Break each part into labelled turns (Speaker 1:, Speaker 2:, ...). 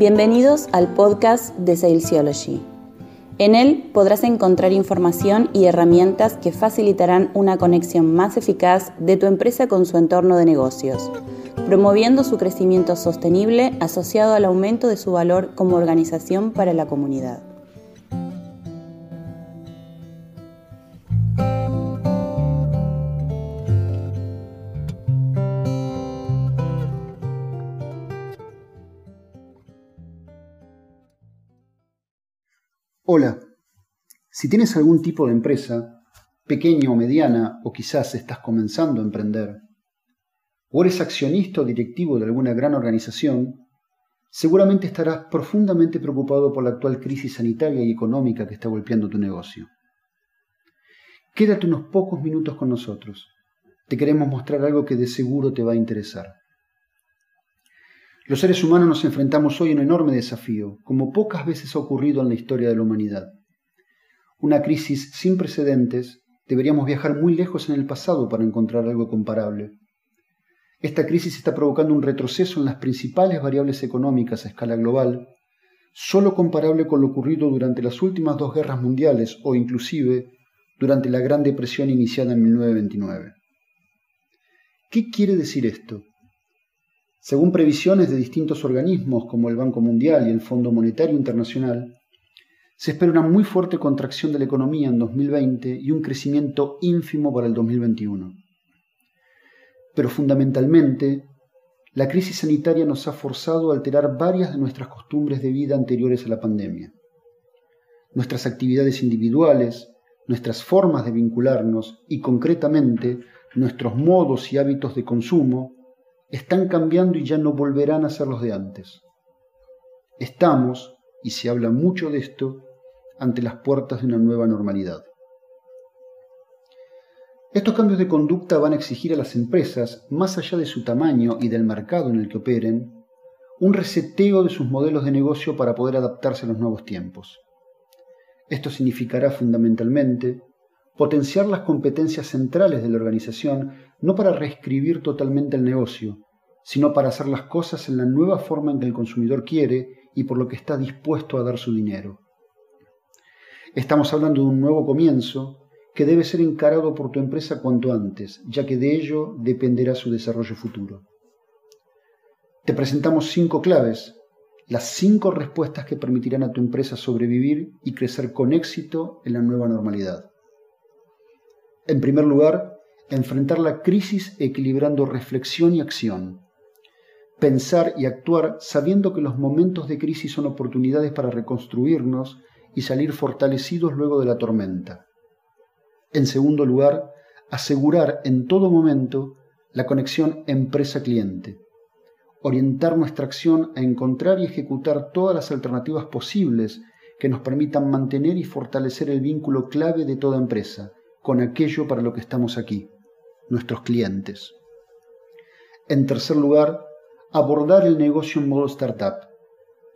Speaker 1: Bienvenidos al podcast de Salesiology. En él podrás encontrar información y herramientas que facilitarán una conexión más eficaz de tu empresa con su entorno de negocios, promoviendo su crecimiento sostenible asociado al aumento de su valor como organización para la comunidad.
Speaker 2: Hola, si tienes algún tipo de empresa, pequeña o mediana, o quizás estás comenzando a emprender, o eres accionista o directivo de alguna gran organización, seguramente estarás profundamente preocupado por la actual crisis sanitaria y económica que está golpeando tu negocio. Quédate unos pocos minutos con nosotros. Te queremos mostrar algo que de seguro te va a interesar. Los seres humanos nos enfrentamos hoy a un enorme desafío, como pocas veces ha ocurrido en la historia de la humanidad. Una crisis sin precedentes, deberíamos viajar muy lejos en el pasado para encontrar algo comparable. Esta crisis está provocando un retroceso en las principales variables económicas a escala global, solo comparable con lo ocurrido durante las últimas dos guerras mundiales o inclusive durante la Gran Depresión iniciada en 1929. ¿Qué quiere decir esto? Según previsiones de distintos organismos como el Banco Mundial y el Fondo Monetario Internacional, se espera una muy fuerte contracción de la economía en 2020 y un crecimiento ínfimo para el 2021. Pero fundamentalmente, la crisis sanitaria nos ha forzado a alterar varias de nuestras costumbres de vida anteriores a la pandemia. Nuestras actividades individuales, nuestras formas de vincularnos y concretamente nuestros modos y hábitos de consumo están cambiando y ya no volverán a ser los de antes. Estamos, y se habla mucho de esto, ante las puertas de una nueva normalidad. Estos cambios de conducta van a exigir a las empresas, más allá de su tamaño y del mercado en el que operen, un reseteo de sus modelos de negocio para poder adaptarse a los nuevos tiempos. Esto significará fundamentalmente potenciar las competencias centrales de la organización no para reescribir totalmente el negocio, sino para hacer las cosas en la nueva forma en que el consumidor quiere y por lo que está dispuesto a dar su dinero. Estamos hablando de un nuevo comienzo que debe ser encarado por tu empresa cuanto antes, ya que de ello dependerá su desarrollo futuro. Te presentamos cinco claves, las cinco respuestas que permitirán a tu empresa sobrevivir y crecer con éxito en la nueva normalidad. En primer lugar, enfrentar la crisis equilibrando reflexión y acción. Pensar y actuar sabiendo que los momentos de crisis son oportunidades para reconstruirnos y salir fortalecidos luego de la tormenta. En segundo lugar, asegurar en todo momento la conexión empresa-cliente. Orientar nuestra acción a encontrar y ejecutar todas las alternativas posibles que nos permitan mantener y fortalecer el vínculo clave de toda empresa con aquello para lo que estamos aquí nuestros clientes. En tercer lugar, abordar el negocio en modo startup,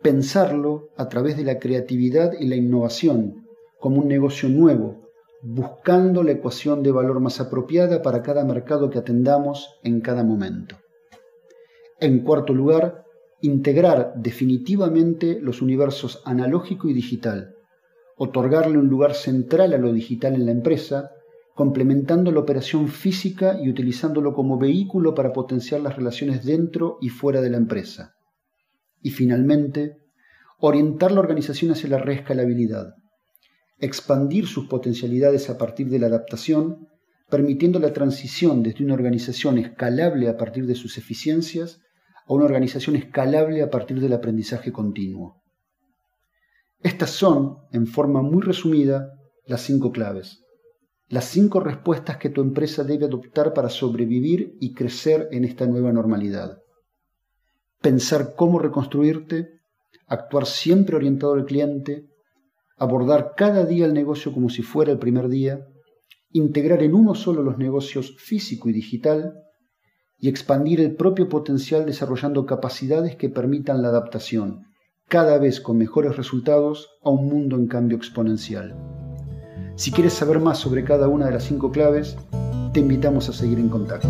Speaker 2: pensarlo a través de la creatividad y la innovación como un negocio nuevo, buscando la ecuación de valor más apropiada para cada mercado que atendamos en cada momento. En cuarto lugar, integrar definitivamente los universos analógico y digital, otorgarle un lugar central a lo digital en la empresa complementando la operación física y utilizándolo como vehículo para potenciar las relaciones dentro y fuera de la empresa. Y finalmente, orientar la organización hacia la reescalabilidad, expandir sus potencialidades a partir de la adaptación, permitiendo la transición desde una organización escalable a partir de sus eficiencias a una organización escalable a partir del aprendizaje continuo. Estas son, en forma muy resumida, las cinco claves las cinco respuestas que tu empresa debe adoptar para sobrevivir y crecer en esta nueva normalidad. Pensar cómo reconstruirte, actuar siempre orientado al cliente, abordar cada día el negocio como si fuera el primer día, integrar en uno solo los negocios físico y digital y expandir el propio potencial desarrollando capacidades que permitan la adaptación, cada vez con mejores resultados, a un mundo en cambio exponencial. Si quieres saber más sobre cada una de las cinco claves, te invitamos a seguir en contacto.